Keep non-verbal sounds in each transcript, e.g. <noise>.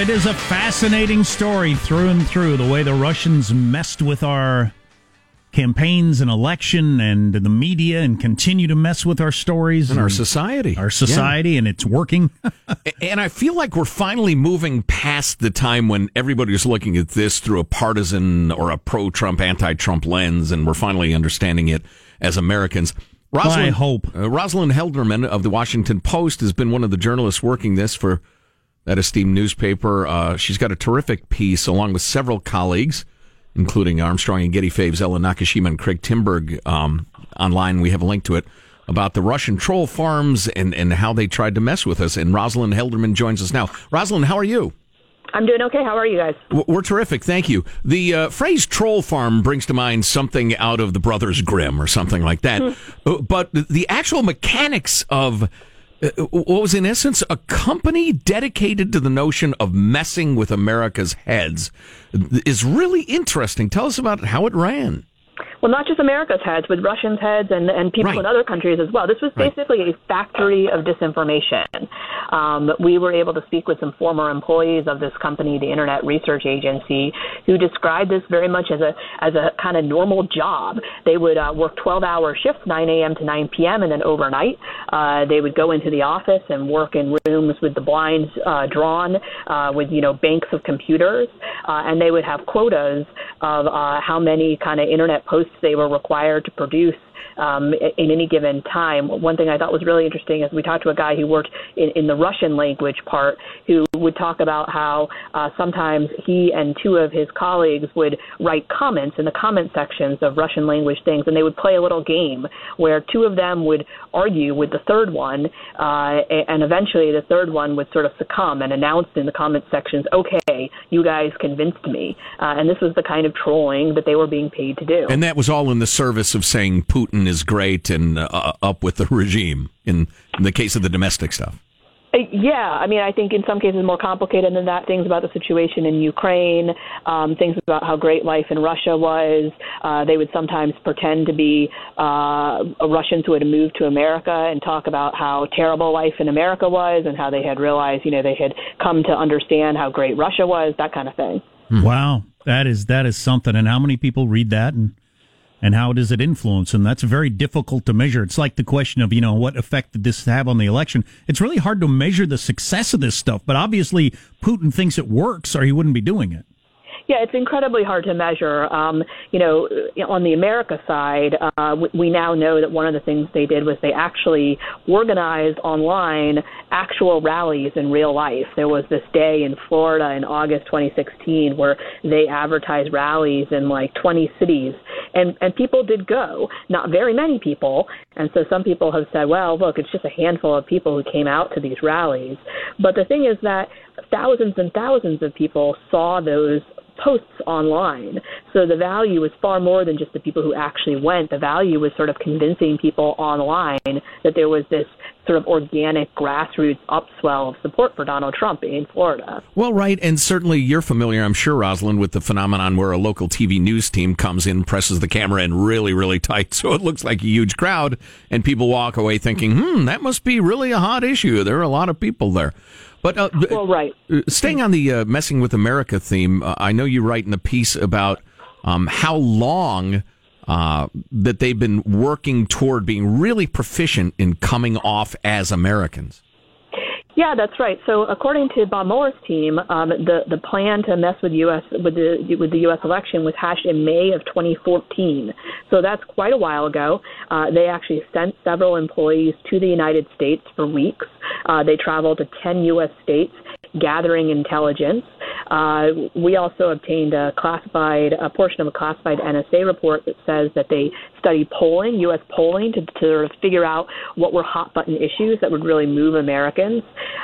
it is a fascinating story through and through. The way the Russians messed with our campaigns and election and the media and continue to mess with our stories and, and our society. Our society, yeah. and it's working. <laughs> and I feel like we're finally moving past the time when everybody was looking at this through a partisan or a pro Trump, anti Trump lens, and we're finally understanding it as Americans. Rosalind, I hope. Uh, Rosalind Helderman of the Washington Post has been one of the journalists working this for that esteemed newspaper. Uh, she's got a terrific piece along with several colleagues, including Armstrong and Getty faves Ellen Nakashima and Craig Timberg. Um, online, we have a link to it about the Russian troll farms and, and how they tried to mess with us. And Rosalind Helderman joins us now. Rosalind, how are you? I'm doing okay. How are you guys? We're terrific. Thank you. The uh, phrase troll farm brings to mind something out of the Brothers Grimm or something like that. Hmm. Uh, but the actual mechanics of Uh, uh, what was in essence a company dedicated to the notion of messing with America's heads uh, is really interesting. Tell us about how it ran. Well, not just America's heads, but Russians' heads and, and people right. in other countries as well. This was basically right. a factory of disinformation. Um, we were able to speak with some former employees of this company, the Internet Research Agency, who described this very much as a as a kind of normal job. They would uh, work 12-hour shifts, 9 a.m. to 9 p.m., and then overnight uh, they would go into the office and work in rooms with the blinds uh, drawn, uh, with you know banks of computers, uh, and they would have quotas of uh, how many kind of internet posts they were required to produce um, in any given time. One thing I thought was really interesting is we talked to a guy who worked in, in the Russian language part who would talk about how uh, sometimes he and two of his colleagues would write comments in the comment sections of Russian language things, and they would play a little game where two of them would argue with the third one, uh, and eventually the third one would sort of succumb and announce in the comment sections, okay, you guys convinced me. Uh, and this was the kind of trolling that they were being paid to do. And that was all in the service of saying Putin is great and uh, up with the regime in, in the case of the domestic stuff. Uh, yeah, I mean, I think in some cases more complicated than that. Things about the situation in Ukraine, um, things about how great life in Russia was. Uh, they would sometimes pretend to be uh, Russians who had moved to America and talk about how terrible life in America was and how they had realized, you know, they had come to understand how great Russia was. That kind of thing. Wow, that is that is something. And how many people read that and and how does it influence? And that's very difficult to measure. It's like the question of, you know, what effect did this have on the election? It's really hard to measure the success of this stuff, but obviously Putin thinks it works or he wouldn't be doing it. Yeah, it's incredibly hard to measure. Um, you know, on the America side, uh, we now know that one of the things they did was they actually organized online actual rallies in real life. There was this day in Florida in August 2016 where they advertised rallies in like 20 cities, and and people did go. Not very many people, and so some people have said, well, look, it's just a handful of people who came out to these rallies. But the thing is that thousands and thousands of people saw those posts online. So the value was far more than just the people who actually went. The value was sort of convincing people online that there was this sort of organic grassroots upswell of support for Donald Trump in Florida. Well, right. And certainly you're familiar, I'm sure, Rosalind, with the phenomenon where a local TV news team comes in, presses the camera in really, really tight <laughs> so it looks like a huge crowd, and people walk away thinking, hmm, that must be really a hot issue. There are a lot of people there. But uh, well, right. Uh, staying on the uh, messing with America theme, uh, I know you write in a piece about um, how long uh, that they've been working toward being really proficient in coming off as Americans. Yeah, that's right. So according to Bob Mueller's team, um, the the plan to mess with U.S. with the with the U.S. election was hashed in May of 2014. So that's quite a while ago. Uh, they actually sent several employees to the United States for weeks. Uh, they traveled to 10 U.S. states gathering intelligence. Uh, we also obtained a classified a portion of a classified NSA report that says that they study polling, U.S. polling, to, to sort of figure out what were hot button issues that would really move Americans.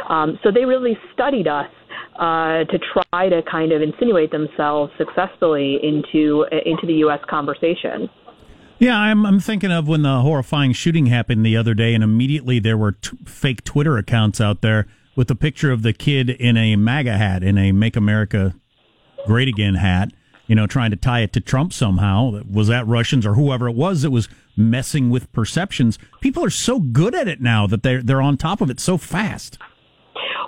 Um, so they really studied us uh, to try to kind of insinuate themselves successfully into into the U.S. conversation. Yeah, I'm, I'm thinking of when the horrifying shooting happened the other day, and immediately there were t- fake Twitter accounts out there with a picture of the kid in a MAGA hat, in a Make America Great Again hat, you know, trying to tie it to Trump somehow. Was that Russians or whoever it was that was messing with perceptions? People are so good at it now that they're they're on top of it so fast.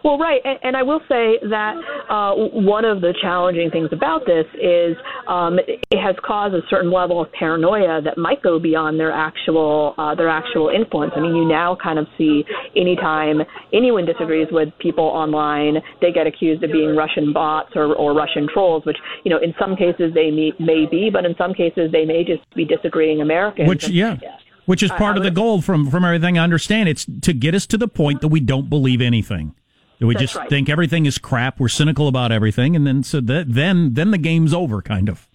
Well, right, and, and I will say that uh, one of the challenging things about this is um, it has caused a certain level of paranoia that might go beyond their actual uh, their actual influence. I mean, you now kind of see anytime anyone disagrees with people online, they get accused of being Russian bots or, or Russian trolls, which you know in some cases they may, may be, but in some cases they may just be disagreeing Americans. Which yeah. Which is part of the goal from from everything I understand. It's to get us to the point that we don't believe anything. We That's just right. think everything is crap. We're cynical about everything, and then so that then then the game's over, kind of.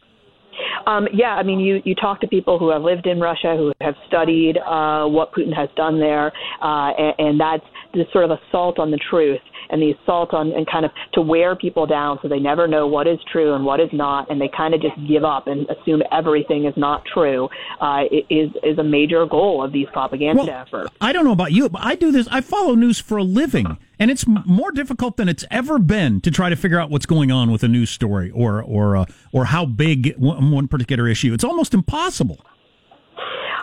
Um, yeah, I mean, you, you talk to people who have lived in Russia, who have studied uh, what Putin has done there, uh, and, and that's this sort of assault on the truth and the assault on and kind of to wear people down so they never know what is true and what is not, and they kind of just give up and assume everything is not true. Uh, is is a major goal of these propaganda Well, efforts. I don't know about you, but I do this. I follow news for a living, and it's more difficult than it's ever been to try to figure out what's going on with a news story or or uh, or how big one, one particular issue. It's almost impossible.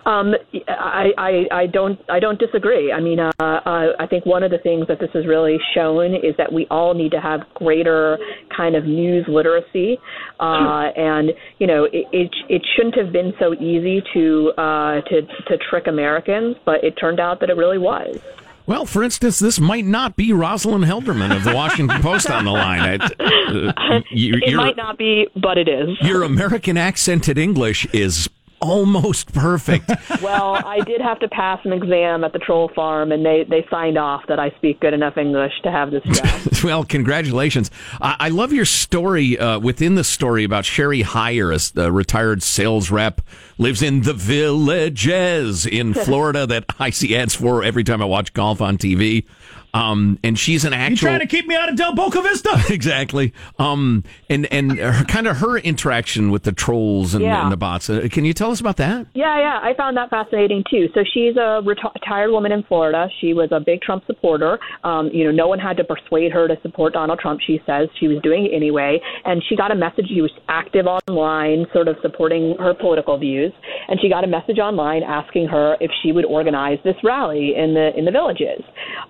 Um, I, I, I don't I don't disagree. I mean, uh, uh, I think one of the things that this has really shown is that we all need to have greater kind of news literacy, uh, and you know, it, it it shouldn't have been so easy to uh, to to trick Americans, but it turned out that it really was. Well, for instance, this might not be Rosalind Helderman of the Washington <laughs> Post on the line. I, uh, <laughs> It might not be, but it is. your American accented English is almost perfect. <laughs> Well, I did have to pass an exam at the troll farm, and they they signed off that I speak good enough English to have this job. <laughs> well, congratulations. I, I love your story uh, within the story about Sherry Heyer, a retired sales rep, lives in the villages in <laughs> Florida that I see ads for every time I watch golf on TV. Um, and she's an You actual. trying to keep me out of Del Boca Vista? <laughs> exactly. Um, and and her, kind of her interaction with the trolls and, Yeah. and the bots. Uh, can you tell us about that? Yeah, yeah, I found that fascinating too. So she's a reti- retired woman in Florida. She was a big Trump supporter. Um, you know, no one had to persuade her to support Donald Trump. She says she was doing it anyway, and she got a message. She was active online, sort of supporting her political views, and she got a message online asking her if she would organize this rally in the in the villages.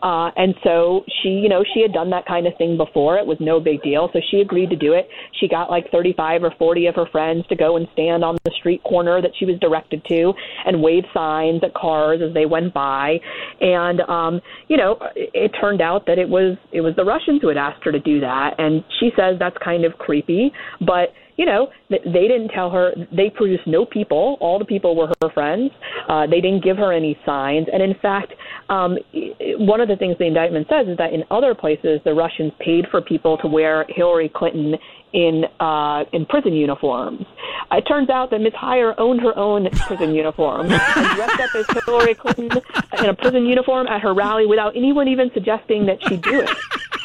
Uh, and so she, you know, she had done that kind of thing before. It was no big deal. So she agreed to do it. She got like 35 or 40 of her friends to go and stand on the street corner that she was directed to and wave signs at cars as they went by. And, um, you know, it turned out that it was, it was the Russians who had asked her to do that. And she says that's kind of creepy, but you know, th- they didn't tell her. They produced no people. All the people were her friends. Uh, they didn't give her any signs. And in fact, um, one of the things the indictment says is that in other places, the Russians paid for people to wear Hillary Clinton in uh, in prison uniforms. It turns out that Ms. Heyer owned her own prison uniform <laughs> dressed up as Hillary Clinton in a prison uniform at her rally without anyone even suggesting that she do it.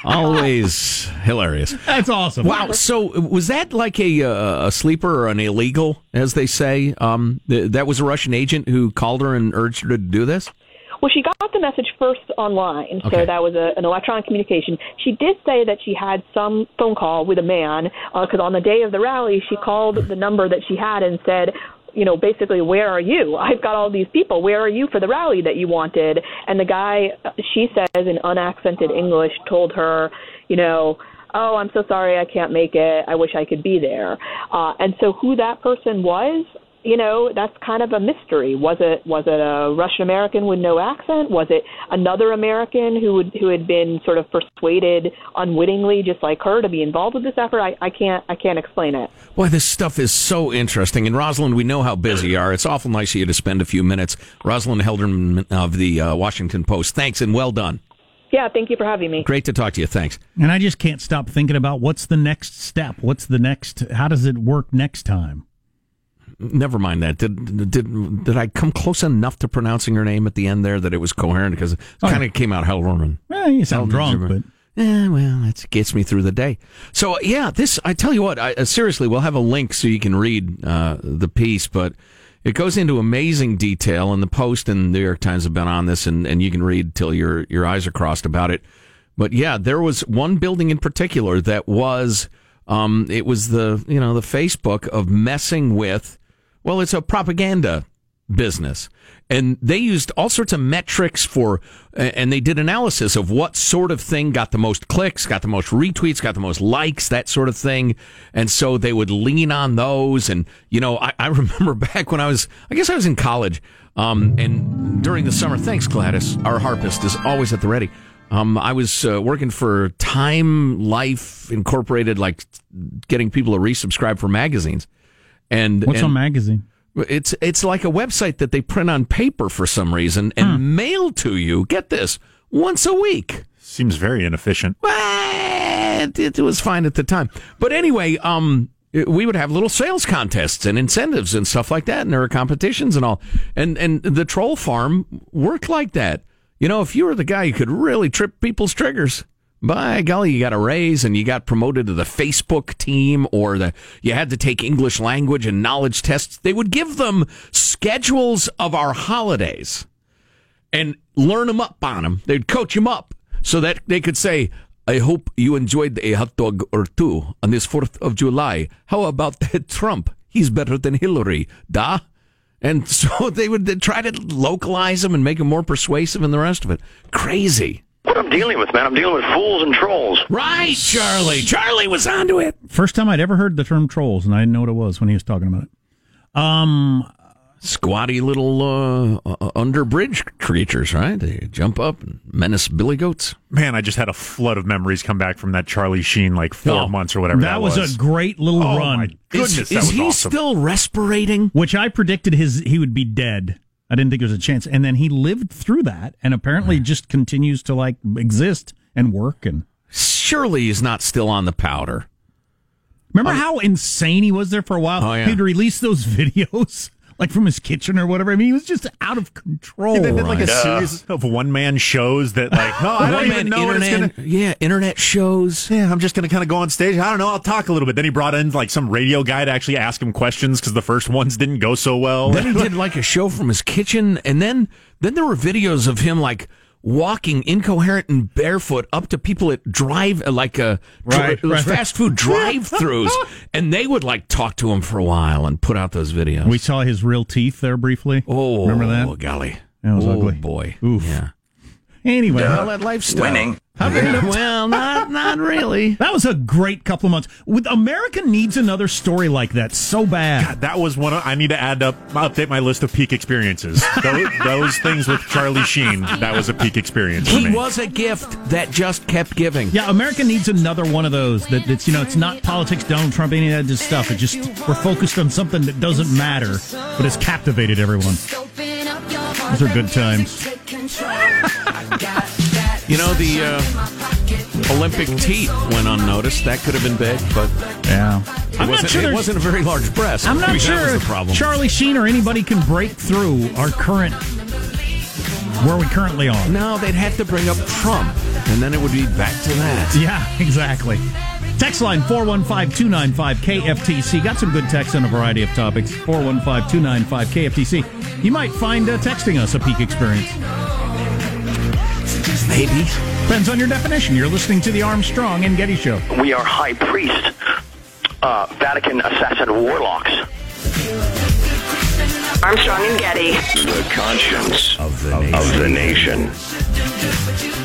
<laughs> Always hilarious. That's awesome. Wow. So was that like a uh, a sleeper or an illegal, as they say? Um, th- that was a Russian agent who called her and urged her to do this. Well, she got the message first online, Okay. so that was a, an electronic communication. She did say that she had some phone call with a man because on the day of the rally, she called the number that she had and said, you know, basically, where are you? <laughs> I've got all these people. Where are you for the rally that you wanted? And the guy, she says in unaccented English, told her, you know, oh, I'm so sorry I can't make it. I wish I could be there. Uh, and so who that person was, you know, that's kind of a mystery. Was it was it a Russian American with no accent? Was it another American who would who had been sort of persuaded unwittingly, just like her, to be involved with this effort? I, I can't I can't explain it. Boy, this stuff is so interesting. And Rosalind, we know how busy you are. It's awful nice of you to spend a few minutes. Rosalind Helderman of the uh, Washington Post. Thanks and well done. Yeah, thank you for having me. Great to talk to you. Thanks. And I just can't stop thinking about what's the next step. What's the next? How does it work next time? Never mind that. Did did did I come close enough to pronouncing her name at the end there that it was coherent? Because it Oh, kind of came out Helderman. Well, you sound drunk, but Yeah, well, it gets me through the day. So, yeah, this, I tell you what, I, uh, seriously, we'll have a link so you can read uh, the piece, but it goes into amazing detail, and the Post and the New York Times have been on this, and, and you can read till your, your eyes are crossed about it. But yeah, there was one building in particular that was, um, it was the, you know, the Facebook of messing with, well, it's a propaganda business. And they used all sorts of metrics for, and they did analysis of what sort of thing got the most clicks, got the most retweets, got the most likes, that sort of thing. And so they would lean on those. And, you know, I, I <laughs> remember back when I was, I guess I was in college, um, and during the summer, thanks, Gladys, our harpist is always at the ready. Um, I was uh, working for Time Life Incorporated, like getting people to resubscribe for magazines. And what's and, a magazine? It's it's like a website that they print on paper for some reason and hmm. mail to you. Get this once a week. Seems very inefficient. Well, it, it was fine at the time, but anyway, um, we would have little sales contests and incentives and stuff like that, and there were competitions and all. And and the troll farm worked like that. You know, if you were the guy who could really trip people's triggers, by golly, you got a raise and you got promoted to the Facebook team or the, you had to take English language and knowledge tests. They would give them schedules of our holidays and learn them up on them. They'd coach them up so that they could say, I hope you enjoyed a hot dog or two on this 4th of July. How about that <laughs> Trump? He's better than Hillary. Da? And <laughs> so they would try to localize them and make them more persuasive and the rest of it. Crazy what I'm dealing with, man. I'm dealing with fools and trolls. Right, Charlie. Charlie was onto it. First time I'd ever heard the term trolls, and I didn't know what it was when he was talking about it. Um, squatty little uh, uh, under bridge creatures, right? They jump up and menace billy goats. Man, I just had a flood of memories come back from that Charlie Sheen like four oh, months or whatever. That, that was. was. a great little oh, run. My goodness, is, that is was he awesome. still respirating? Which I predicted his he would be dead. I didn't think there was a chance. And then he lived through that and apparently just continues to like exist and work and surely he's not still on the powder. Remember how insane he was there for a while? Oh, yeah. He'd release those <laughs> videos like from his kitchen or whatever. I mean, he was just out of control. Yeah, they did like a series of one man shows that, like, <laughs> oh, I don't even know internet, what it's gonna. Yeah, internet shows. Yeah, I'm just gonna kind of go on stage. I don't know. I'll talk a little bit. Then he brought in like some radio guy to actually ask him questions because the first ones didn't go so well. Then he did like a show from his kitchen, and then then there were videos of him like walking incoherent and barefoot up to people at drive uh, like a uh, right, right, fast food drive-throughs. <laughs> And they would like talk to him for a while and put out those videos. We saw his real teeth there briefly. Oh remember that? oh golly. That was oh, ugly. boy. Oof. yeah Anyway, well, that lifestyle. Winning. well, not not really. That was a great couple of months. With America needs another story like that so bad. God, that was one. Of, I need to add up, update my list of peak experiences. <laughs> those, those, things with Charlie Sheen. That was a peak experience. he me. was a gift that just kept giving. Yeah, America needs another one of those. That it's you know it's not politics, Donald Trump, any of that stuff. It just we're focused on something that doesn't matter, but has captivated everyone. Those are good times. You know, the uh, Olympic teat went unnoticed. That could have been big, but yeah, it, I'm wasn't, sure it wasn't a very large breast. I'm not I mean, sure problem. Charlie Sheen or anybody can break through our current where we currently are. No, they'd have to bring up Trump, and then it would be back to that. <laughs> Yeah, exactly. Text line 415 295 KFTC. Got some good texts on a variety of topics. 415 295 KFTC. You might find uh, texting us a peak experience. Maybe. Depends on your definition. You're listening to the Armstrong and Getty Show. We are high priest, uh, Vatican assassin warlocks. Armstrong and Getty. The conscience of the nation. Of the nation.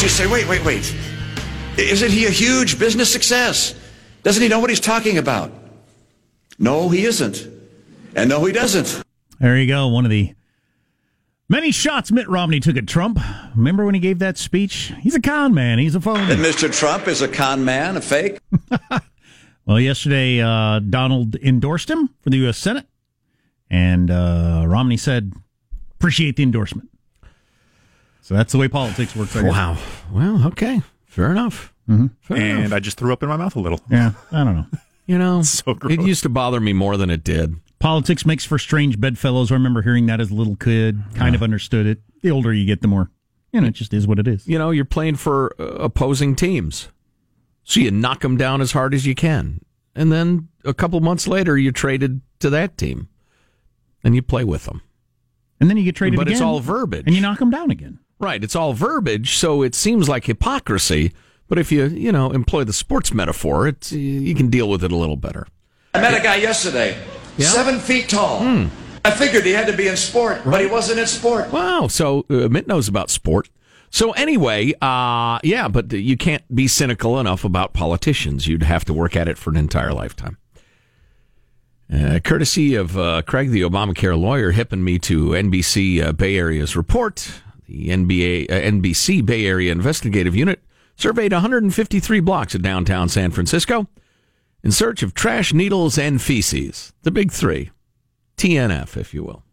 But you say, wait, wait, wait. Isn't he a huge business success? Doesn't he know what he's talking about? No, he isn't. And no, he doesn't. There you go. One of the many shots Mitt Romney took at Trump. Remember when he gave that speech? He's a con man. He's a phony. And Mr. Trump is a con man, a fake? <laughs> Well, yesterday, uh, Donald endorsed him for the U.S. Senate, and uh, Romney said, appreciate the endorsement. So that's the way politics works. I wow. Well, okay. Fair enough. Mm-hmm. Fair and enough. I just threw up in my mouth a little. Yeah, I don't know. <laughs> You know, so it used to bother me more than it did. Politics makes for strange bedfellows. I remember hearing that as a little kid, kind of understood it. The older you get, the more, you know, it just is what it is. You know, you're playing for uh, opposing teams. So you knock them down as hard as you can. And then a couple months later, you're traded to that team and you play with them. And then you get traded But again. it's all verbiage. And you knock them down again. Right. It's all verbiage, so it seems like hypocrisy. But if you, you know, employ the sports metaphor, it's, you can deal with it a little better. I met a guy yesterday, seven feet tall. I figured he had to be in sport, but he wasn't in sport. Wow. So uh, Mitt knows about sport. So anyway, uh, yeah, but you can't be cynical enough about politicians. You'd have to work at it for an entire lifetime. Uh, courtesy of uh, Craig, the Obamacare lawyer, hipping me to NBC uh, Bay Area's report. The NBA, uh, NBC Bay Area Investigative Unit surveyed 153 blocks of downtown San Francisco in search of trash, needles, and feces. The big three. TNF, if you will.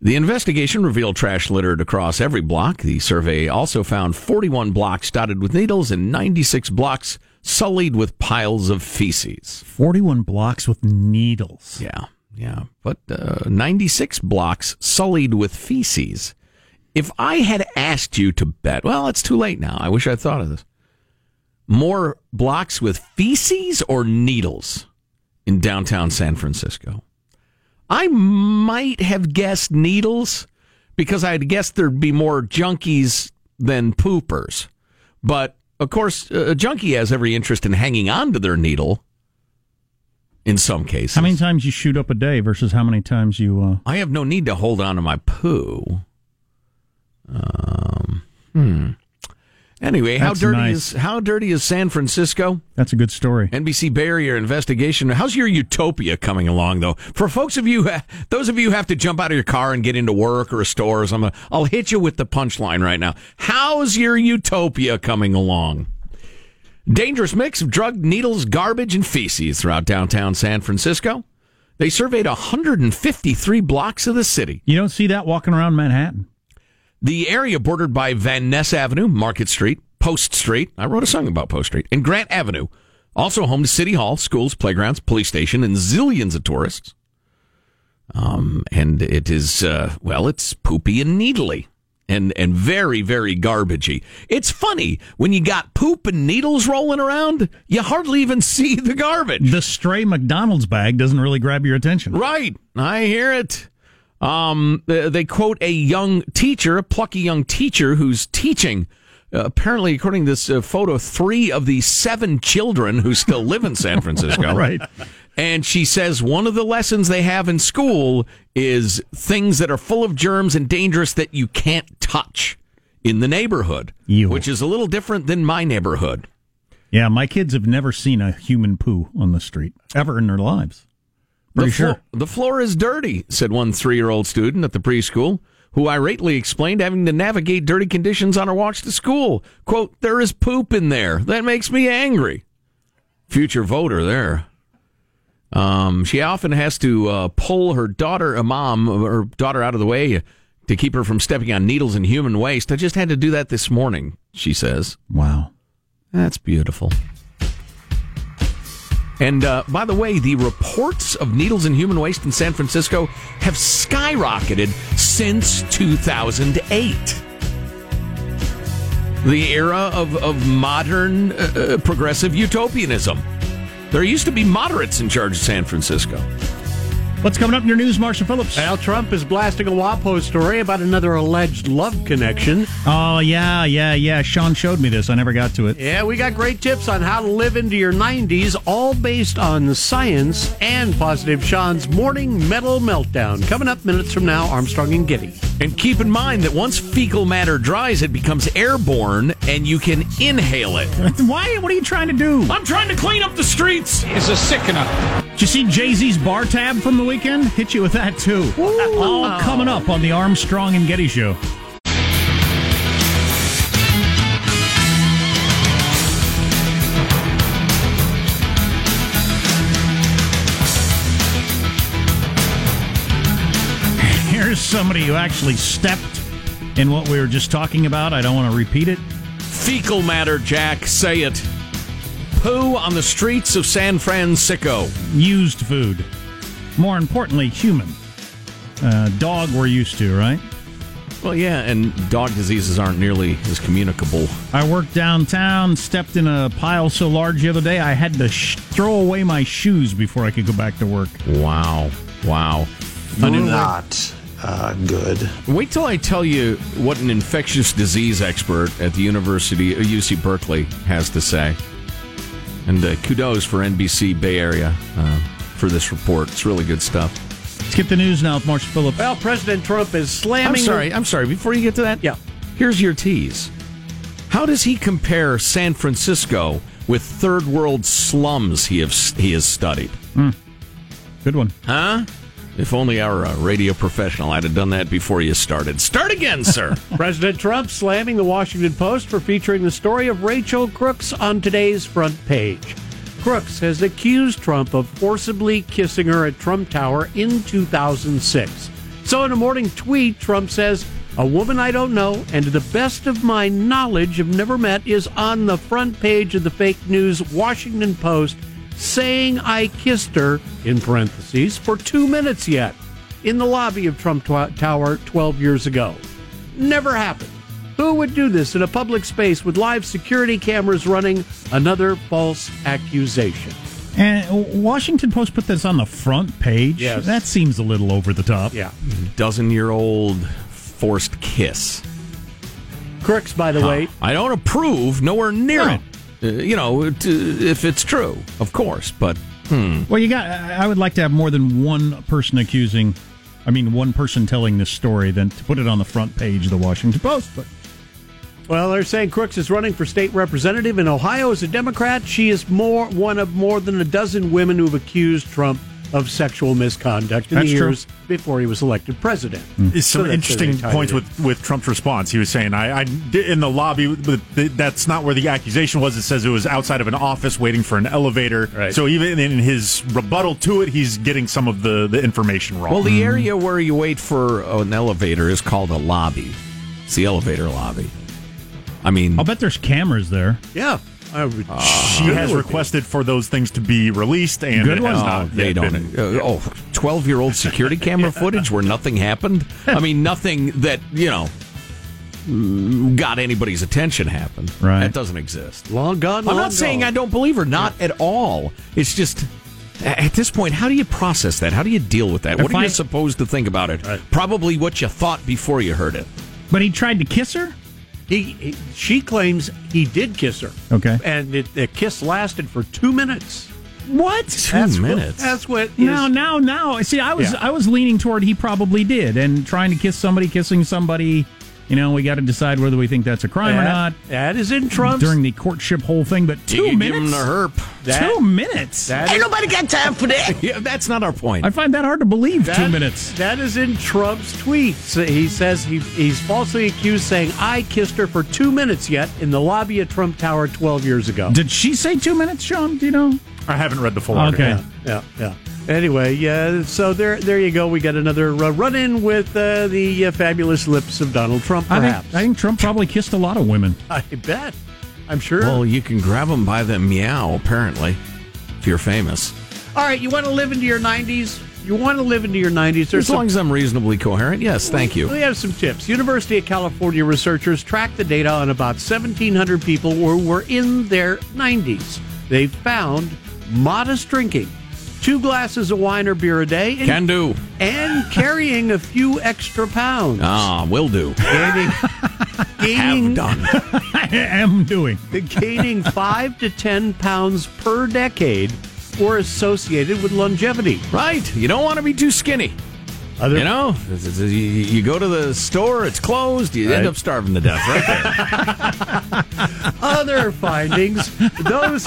The investigation revealed trash littered across every block. The survey also found 41 blocks dotted with needles and 96 blocks sullied with piles of feces. 41 blocks with needles. Yeah, yeah. But uh, 96 blocks sullied with feces. If I had asked you to bet, well, it's too late now. I wish I'd thought of this. More blocks with feces or needles in downtown San Francisco? I might have guessed needles because I'd guessed there'd be more junkies than poopers. But of course, a junkie has every interest in hanging on to their needle in some cases. How many times you shoot up a day versus how many times you. Uh, I have no need to hold on to my poo. Um, hmm. Anyway, how That's dirty nice. is how dirty is San Francisco? that's a good story. NBC Bay Area investigation. How's your utopia coming along, though? For folks of you, those of you who have to jump out of your car and get into work or a store or something, I'll hit you with the punchline right now. How's your utopia coming along? Dangerous mix of drug, needles, garbage, and feces throughout downtown San Francisco. They surveyed 153 blocks of the city. You don't see that walking around Manhattan. The area bordered by Van Ness Avenue, Market Street, Post Street. I wrote a song about Post Street and Grant Avenue. Also home to City Hall, schools, playgrounds, police station, and zillions of tourists. Um, and it is, uh, well, it's poopy and needly and, and very, very garbagey. It's funny when you got poop and needles rolling around, you hardly even <laughs> see the garbage. The stray McDonald's bag doesn't really grab your attention. Right. I hear it. Um, they quote a young teacher, a plucky young teacher who's teaching. Uh, apparently, according to this uh, photo, three of the seven children who still live in San Francisco. <laughs> Right. And she says one of the lessons they have in school is things that are full of germs and dangerous that you can't touch in the neighborhood, Ew. which is a little different than my neighborhood. Yeah, my kids have never seen a human poo on the street ever in their lives. Pretty the, flo- sure. the floor is dirty, said one three year old student at the preschool, who irately explained having to navigate dirty conditions on her walks to school. Quote, there is poop in there. That makes me angry. Future voter there. Um, she often has to uh, pull her daughter, a mom, her daughter out of the way to keep her from stepping on needles and human waste. I just had to do that this morning, she says. Wow. That's beautiful. And uh, by the way, the reports of needles and human waste in San Francisco have skyrocketed since 2008. The era of, of modern uh, uh, progressive utopianism. There used to be moderates in charge of San Francisco. What's coming up in your news, Marshall Phillips? Al Trump is blasting a WAPO story about another alleged love connection. Oh, yeah, yeah, yeah. Sean showed me this. I never got to it. Yeah, we got great tips on how to live into your 90s, all based on science and Positive Sean's morning metal meltdown. Coming up minutes from now, Armstrong and Getty. And keep in mind that once fecal matter dries, it becomes airborne and you can inhale it. <laughs> Why? What are you trying to do? I'm trying to clean up the streets. Is a sickener. Did you see Jay Z's bar tab from the weekend? Hit you with that too. All coming up on the Armstrong and Getty Show. Here's somebody who actually stepped in what we were just talking about. I don't want to repeat it. Fecal matter, Jack. Say it. Poo on the streets of San Francisco. Used food. More importantly, human. Uh, dog we're used to, right? Well, yeah, and dog diseases aren't nearly as communicable. I worked downtown, stepped in a pile so large the other day, I had to sh- throw away my shoes before I could go back to work. Wow. Wow. Not uh, good. Wait till I tell you what an infectious disease expert at the University of UC Berkeley has to say. And uh, kudos for NBC Bay Area uh, for this report. It's really good stuff. Let's get the news now with Marshall Phillips. Well, President Trump is slamming. I'm sorry. I'm sorry. Before you get to that, Yeah. Here's your tease. How does he compare San Francisco with third world slums he have he has studied? Good one. Huh? If only our uh, radio professional had have done that before you started. Start again, <laughs> sir. President Trump slamming the Washington Post for featuring the story of Rachel Crooks on today's front page. Crooks has accused Trump of forcibly kissing her at Trump Tower in 2006. So, in a morning tweet, Trump says, A woman I don't know and to the best of my knowledge have never met is on the front page of the fake news Washington Post saying I kissed her, in parentheses, for two minutes yet in the lobby of Trump Tw- Tower 12 years ago. Never happened. Who would do this in a public space with live security cameras running? Another false accusation. And Washington Post put this on the front page. Yes. That seems a little over the top. Yeah. Dozen year old forced kiss. Crooks, by the way, I don't approve, nowhere near No. it. Uh, you know, to, if it's true, of course, but Well, you got. I would like to have more than one person accusing. I mean, one person telling this story than to put it on the front page of the Washington Post. But well, they're saying Crooks is running for state representative in Ohio as a Democrat. She is more one of more than a dozen women who've accused Trump of sexual misconduct in That's the true. years before he was elected president. Hmm. Is So some that's interesting where they tied points with, with Trump's response. He was saying, I, I did in the lobby, but that's not where the accusation was. It says it was outside of an office waiting for an elevator. Right. So even in his rebuttal to it, he's getting some of the, the information wrong. well, the hmm. area where you wait for an elevator is called a lobby. It's the elevator lobby. I mean, I'll bet there's cameras there. Yeah. I would, she has requested for those things to be released, and Good it one. has not they yet don't. been- Uh, oh, 12 year old security <laughs> camera footage where nothing happened? I mean, nothing that, you know, mm, got anybody's attention happened. Right. That doesn't exist. long gone. I'm long not saying gone. I don't believe her, not at all. It's just. At this point, how do you process that? How do you deal with that? If What are I- you supposed to think about it? Probably what you thought before you heard it. But he tried to kiss her. He, he, she claims he did kiss her. Okay. And it, the kiss lasted for two minutes. What? Two That's what- minutes. that's what. Now, now, now. See, I was Yeah. I was leaning toward he probably did, and trying to kiss somebody, kissing somebody. You know, we got to decide whether we think that's a crime or not That is in Trump's. during the courtship whole thing. But You two could give minutes. him the herp. That- two minutes. that is- nobody got time for that. <laughs> Yeah, that's not our point. I find that hard to believe. that- two minutes. That is in Trump's tweets. He says he, he's falsely accused saying, I kissed her for two minutes yet in the lobby at Trump Tower 12 years ago. Did she say two minutes, Sean? Do you know? I haven't read the full Okay. article. yeah, yeah. Anyway, yeah. So there, there you go. We got another uh, run-in with uh, the uh, fabulous lips of Donald Trump. I Perhaps think, I think Trump probably kissed a lot of women. I bet. I'm sure. Well, you can grab them by the meow, apparently, if you're famous. All right, you want to live into your 90s? You want to live into your 90s? There's As long as I'm reasonably coherent, yes, thank you. We have some tips. University of California researchers tracked the data on about 1,700 people who were in their 90s. They found modest drinking, two glasses of wine or beer a day, and, Can do. and carrying a few extra pounds. Ah, will do. Gaining, <laughs> Have done. <laughs> I am doing. gaining five to 10 pounds per decade were associated with longevity. Right. You don't want to be too skinny. Other, You know, It's- it's- you you go to the store, it's closed, you end up starving to death right there. <laughs> other findings those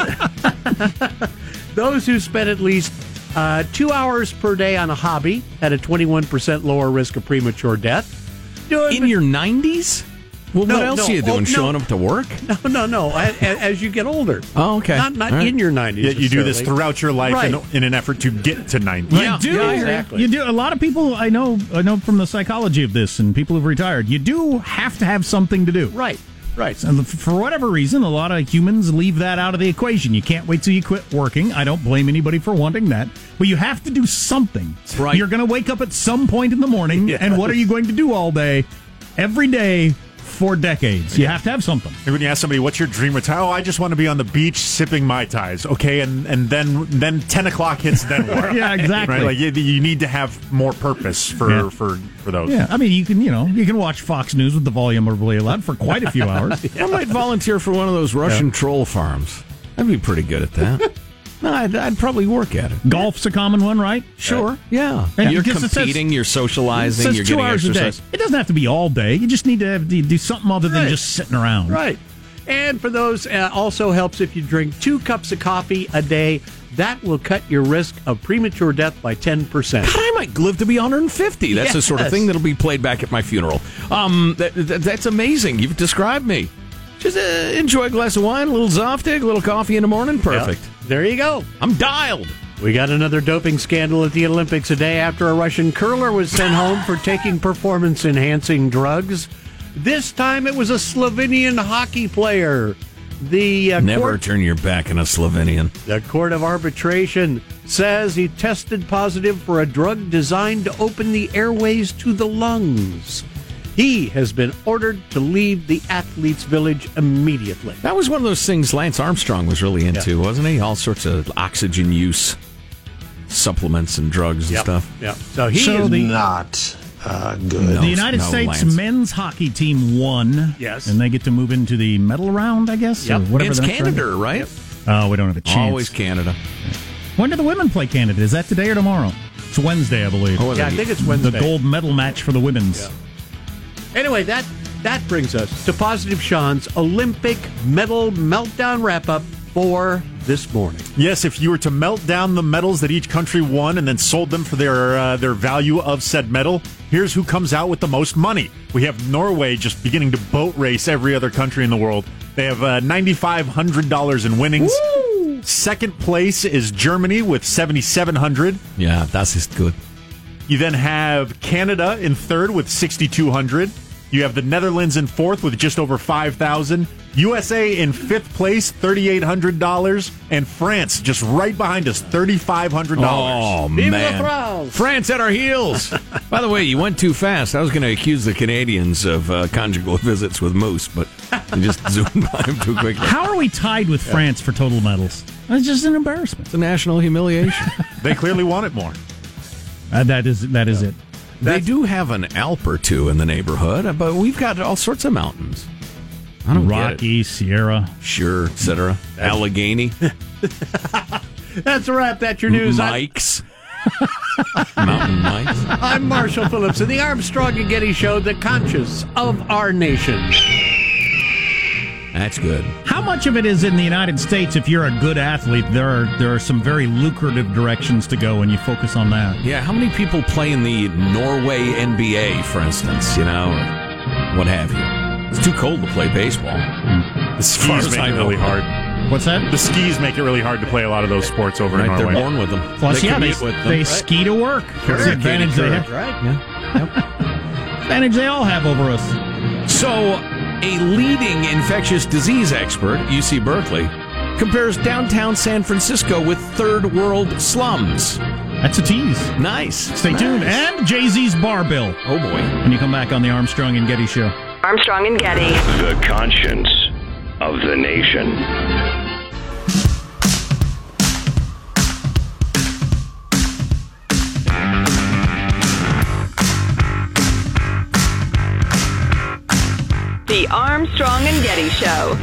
those who spent at least uh, two hours per day on a hobby had a 21% lower risk of premature death Doing- In your 90s? Well, No, what else no, are you oh, doing? no. Showing up to work? <laughs> no no no a- a- as you get older Oh, okay. not, not All right. in your 90s Yeah, you do this throughout your life Right. in, in an effort to get to 90. Yeah, you do. yeah, I hear you. exactly. You do. A lot of people I know. I know from the psychology of this, and people who've retired. You do have to have something to do. right right And for whatever reason, a lot of humans leave that out of the equation. You can't wait till you quit working. I don't blame anybody for wanting that, but you have to do something. right. You're going to wake up at some point in the morning, <laughs> and what are you going to do all day? every day for decades. You have to have something. And when you ask somebody, "What's your dream retire?" Oh, I just want to be on the beach sipping mai tais. Okay, and and then then ten o'clock hits. Then <laughs> what? Yeah, exactly. Right? Like you, you need to have more purpose for Yeah. for for those. Yeah, I mean, you can you know you can watch Fox News with the volume really loud for quite a few <laughs> hours. I might volunteer for one of those Russian troll farms. I'd be pretty good at that. <laughs> no, I'd, I'd probably work at it. Golf's a common one, right? Sure. Yeah. Yeah, you're because it says- competing, you're It socializing, says you're two getting hours exercise. a day. It doesn't have to be all day. You just need to have, to do something other than Right. just sitting around. Right. And for those, uh, also helps if you drink two cups of coffee a day. That will cut your risk of premature death by 10%. God, I might live to be 150. That's the sort of thing that'll be played back at my funeral. Um, that, that- that's amazing. You've described me. Just uh, enjoy a glass of wine, a little Zoftig, a little coffee in the morning. Perfect. Yep. There you go. I'm dialed. We got another doping scandal at the Olympics a day after a Russian curler was sent home for taking performance enhancing drugs. This time it was a Slovenian hockey player. The uh, Never court, turn your back on a Slovenian. the court of arbitration says he tested positive for a drug designed to open the airways to the lungs. He has been ordered to leave the athletes' village immediately. That was one of those things Lance Armstrong was really into, wasn't he? All sorts of oxygen use, supplements and drugs and stuff. Yeah. So he So is the- Not uh, good. No. The United no, States Lance. men's hockey team won. Yes. And they get to move into the medal round, I guess? Yep. Or whatever It's Canada, round- right? Oh, we don't have a chance. Always Canada. When do the women play Canada? Is that today or tomorrow? It's Wednesday, I believe. Oh, yeah, I think it's Wednesday. the gold medal match for the women's. Anyway, that that brings us to Positive Sean's Olympic medal meltdown wrap up for this morning. Yes, if you were to melt down the medals that each country won and then sold them for their uh, their value of said medal, here's who comes out with the most money. We have Norway just beginning to boat race every other country in the world. They have uh, ninety five hundred dollars in winnings. Second place is Germany with seventy seven hundred. Yeah, that's just good. You then have Canada in third with 6,200. You have the Netherlands in fourth with just over 5,000. USA in fifth place, $3,800. And France just right behind us, $3,500. Oh, man. France! France at our heels. <laughs> By the way, you went too fast. I was going to accuse the Canadians of uh, conjugal <laughs> visits with moose, but you just <laughs> zoomed by them too quickly. How are we tied with France for total medals? It's just an embarrassment. It's a national humiliation. They clearly want it more. Uh, that is that is it. They do have an Alp or two in the neighborhood, but we've got all sorts of mountains. I don't Rocky, Sierra. Sure, etc. Allegheny, <laughs> That's a wrap. That's your news. Mike's, <laughs> Mountain Mike's. I'm Marshall Phillips in the Armstrong and Getty Show, the conscience of our nation. That's good. How much of it is in the United States? If you're a good athlete, there are there are some very lucrative directions to go, and you focus on that. Yeah, how many people play in the Norway NBA, for instance, you know, or what have you? It's too cold to play baseball. The skis make it really hard. What's that? The skis make it really hard to play a lot of those sports over in Right, they're born with them. Plus, they yeah, they, with them. they ski to work. That's the advantage they have. Right? <laughs> Advantage they all have over us. So, a leading infectious disease expert, UC Berkeley, compares downtown San Francisco with third world slums. That's a tease. Nice. Stay tuned. And Jay Z's bar bill. Oh boy. When you come back on the Armstrong and Getty Show. Armstrong and Getty. The conscience of the nation. The Armstrong and Getty Show.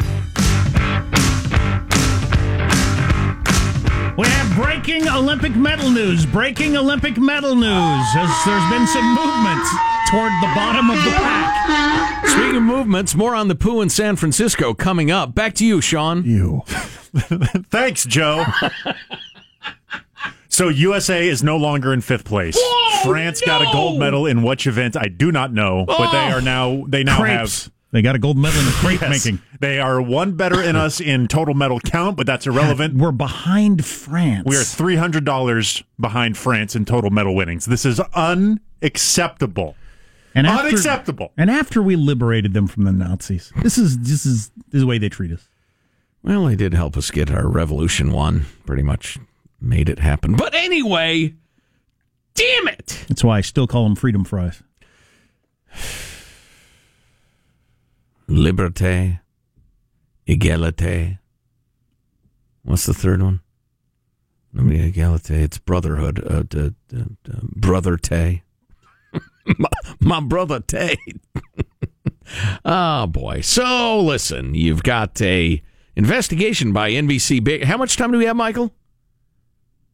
We have breaking Olympic medal news. Breaking Olympic medal news. As there's been some movement toward the bottom of the pack. Speaking of movements, more on the poo in San Francisco coming up. Back to you, Sean. You. <laughs> Thanks, Joe. so USA is no longer in fifth place. France got a gold medal in which event I do not know, but they oh, are now they now Crepes. have They got a gold medal in the crepe Yes. making. They are one better than us in total medal count, but that's irrelevant. We're behind France. We are three hundred dollars behind France in total medal winnings. This is unacceptable. and unacceptable. And after we liberated them from the Nazis, this is this is, this is the way they treat us. Well, they did help us get our revolution won. Pretty much made it happen. But anyway, damn it. That's why I still call them freedom fries. Liberté, égalité. What's the third one? Mean, égalité. It's brotherhood. Uh, d- d- d- brother Tay. <laughs> my, my brother Tay. <laughs> oh boy. So listen, you've got a investigation by NBC. How much time do we have, Michael?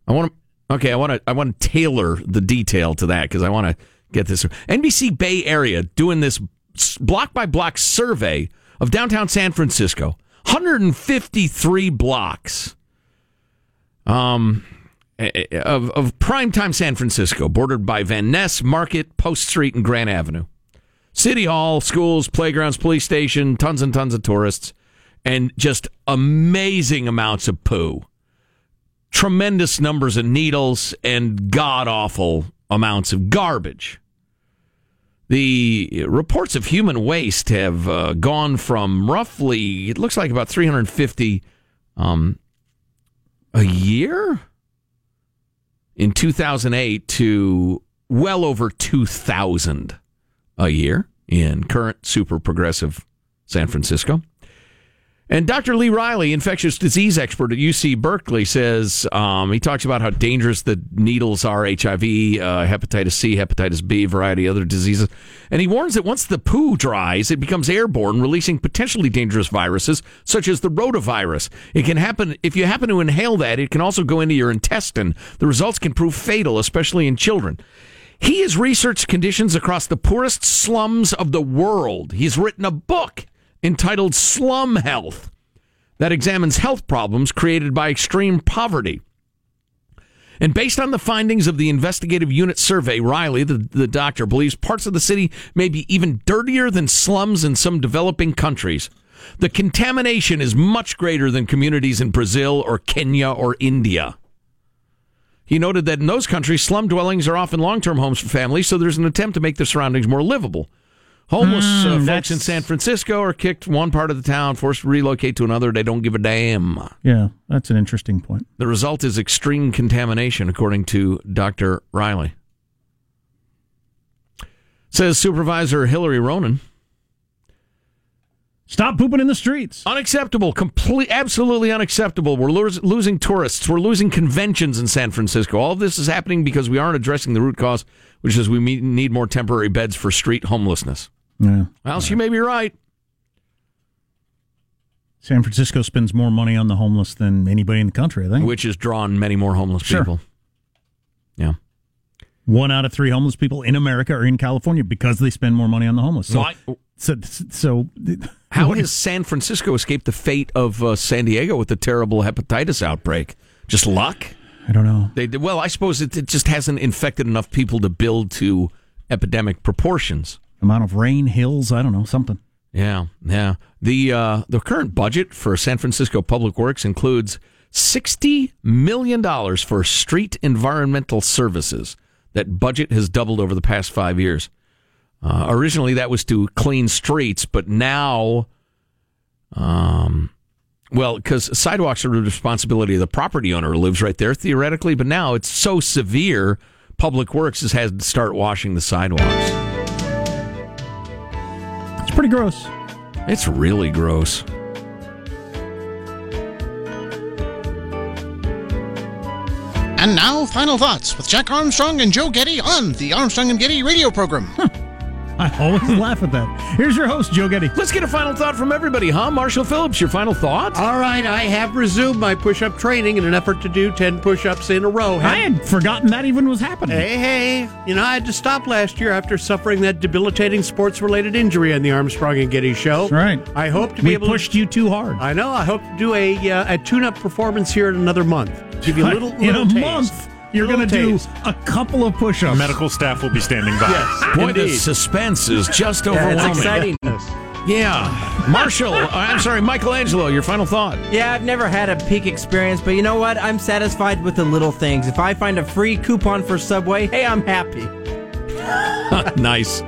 I want to. Okay, I want to. I want to tailor the detail to that because I want to get this. NBC Bay Area doing this block by block survey of downtown San Francisco. 153 blocks um, of, of primetime San Francisco, bordered by Van Ness, Market, Post Street, and Grant Avenue. City Hall, schools, playgrounds, police station, tons and tons of tourists, and just amazing amounts of poo. Tremendous numbers of needles and god awful amounts of garbage. The reports of human waste have uh, gone from roughly, it looks like about 350 um, a year in 2008 to well over 2,000 a year in current super progressive San Francisco. And Dr. Lee Riley, infectious disease expert at UC Berkeley, says um, he talks about how dangerous the needles are HIV, uh, hepatitis C, hepatitis B, variety of other diseases. And he warns that once the poo dries, it becomes airborne, releasing potentially dangerous viruses such as the rotavirus. It can happen if you happen to inhale that, it can also go into your intestine. The results can prove fatal, especially in children. He has researched conditions across the poorest slums of the world. He's written a book entitled Slum Health that examines health problems created by extreme poverty. And based on the findings of the investigative unit survey, Riley, the, the doctor, believes parts of the city may be even dirtier than slums in some developing countries. The contamination is much greater than communities in Brazil or Kenya or India. He noted that in those countries, slum dwellings are often long term homes for families, so there's an attempt to make the surroundings more livable. Homeless uh, Mm, folks in San Francisco are kicked one part of the town, forced to relocate to another. They don't give a damn. Yeah, that's an interesting point. The result is extreme contamination, according to Dr. Riley. Says Supervisor Hillary Ronen. Stop pooping in the streets. Unacceptable. Complete, absolutely unacceptable. We're lo- losing tourists. We're losing conventions in San Francisco. All of this is happening because we aren't addressing the root cause, which is we need more temporary beds for street homelessness. Yeah. Well, she may be right. San Francisco spends more money on the homeless than anybody in the country, I think. which has drawn many more homeless Sure. people. Yeah. One out of three homeless people in America are in California because they spend more money on the homeless. So, Why- so, so How has San Francisco escaped the fate of uh, San Diego with the terrible hepatitis outbreak? Just luck? I don't know. They well, I suppose it, it just hasn't infected enough people to build to epidemic proportions. Amount of rain, hills, I don't know, something. Yeah, yeah. The uh, the current budget for San Francisco Public Works includes sixty million dollars for street environmental services. That budget has doubled over the past five years. Uh, originally, that was to clean streets, but now, um, well, because sidewalks are the responsibility of the property owner who lives right there theoretically, but now it's so severe. Public Works has had to start washing the sidewalks. It's pretty gross. It's really gross. And now, final thoughts with Jack Armstrong and Joe Getty on the Armstrong and Getty radio program. <laughs> I always laugh at that. Here's your host, Joe Getty. Let's get a final thought from everybody, huh? Marshall Phillips, your final thought? All right, I have resumed my push up training in an effort to do 10 push ups in a row. I had forgotten that even was happening. Hey, hey, you know, I had to stop last year after suffering that debilitating sports related injury on the Armstrong and Getty show. That's right. I hope to be We able pushed you too hard. I know, I hope to do a, uh, a tune up performance here in another month. Give you a <laughs> little, in little a taste. month, you're going to do a couple of push-ups. Medical staff will be standing by. Yes, Boy, the suspense is just Yeah, overwhelming. it's exciting. Yeah. Marshall, uh, I'm sorry, Michelangelo, your final thought. Yeah, I've never had a peak experience, but you know what? I'm satisfied with the little things. If I find a free coupon for Subway, hey, I'm happy. <laughs> nice.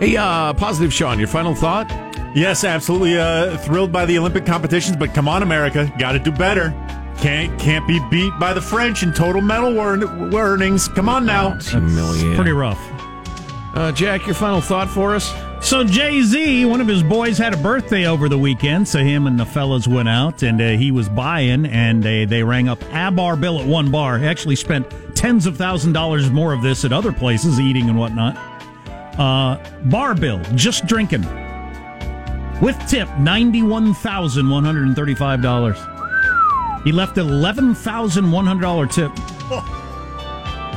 Hey, uh, positive Sean, your final thought? Yes, absolutely uh, thrilled by the Olympic competitions, but come on, America, got to do better. Can't can't be beat by the French in total medal earn- earnings. Come on now. Humiliating. Pretty rough. Uh, Jack, your final thought for us? So Jay Z, one of his boys, had a birthday over the weekend. So him and the fellas went out, and uh, he was buying, and they they rang up a bar bill at one bar. He actually spent tens of thousand dollars more of this at other places, eating and whatnot. Uh, bar bill, just drinking, with tip, ninety one thousand one hundred and thirty five dollars. He left eleven thousand one hundred dollar tip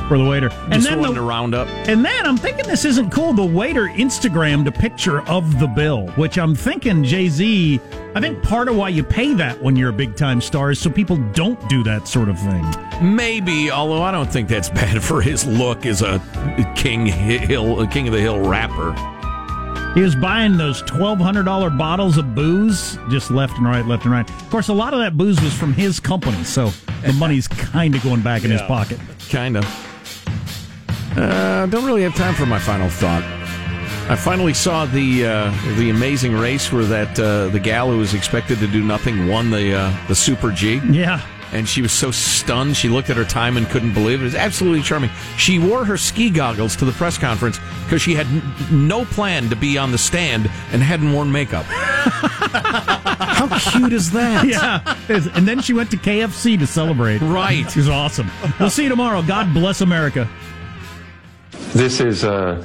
for the waiter, and Just then the, to round up. and then I'm thinking this isn't cool. The waiter Instagrammed a picture of the bill, which I'm thinking Jay Z. I think part of why you pay that when you're a big time star is so people don't do that sort of thing. Maybe, although I don't think that's bad <laughs> for his look as a king hill, a king of the hill rapper. He was buying those twelve hundred dollar bottles of booze just left and right, left and right. Of course, a lot of that booze was from his company, so the <laughs> money's kind of going back in his pocket. Kind of. Uh, don't really have time for my final thought. I finally saw the uh, the amazing race where that uh, the gal who was expected to do nothing won the uh, the Super G. Yeah. And she was so stunned. She looked at her time and couldn't believe it. It was absolutely charming. She wore her ski goggles to the press conference because she had n- no plan to be on the stand and hadn't worn makeup. <laughs> How cute is that? Yeah, and then she went to KFC to celebrate. Right. it was awesome. We'll see you tomorrow. God bless America. This is a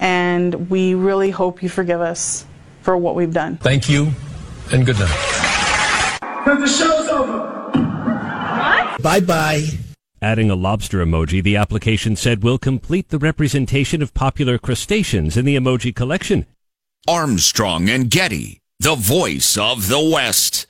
and we really hope you forgive us for what we've done. Thank you, and good night. Because the show's over. What? Bye bye. Adding a lobster emoji, the application said will complete the representation of popular crustaceans in the emoji collection. Armstrong and Getty, the voice of the West.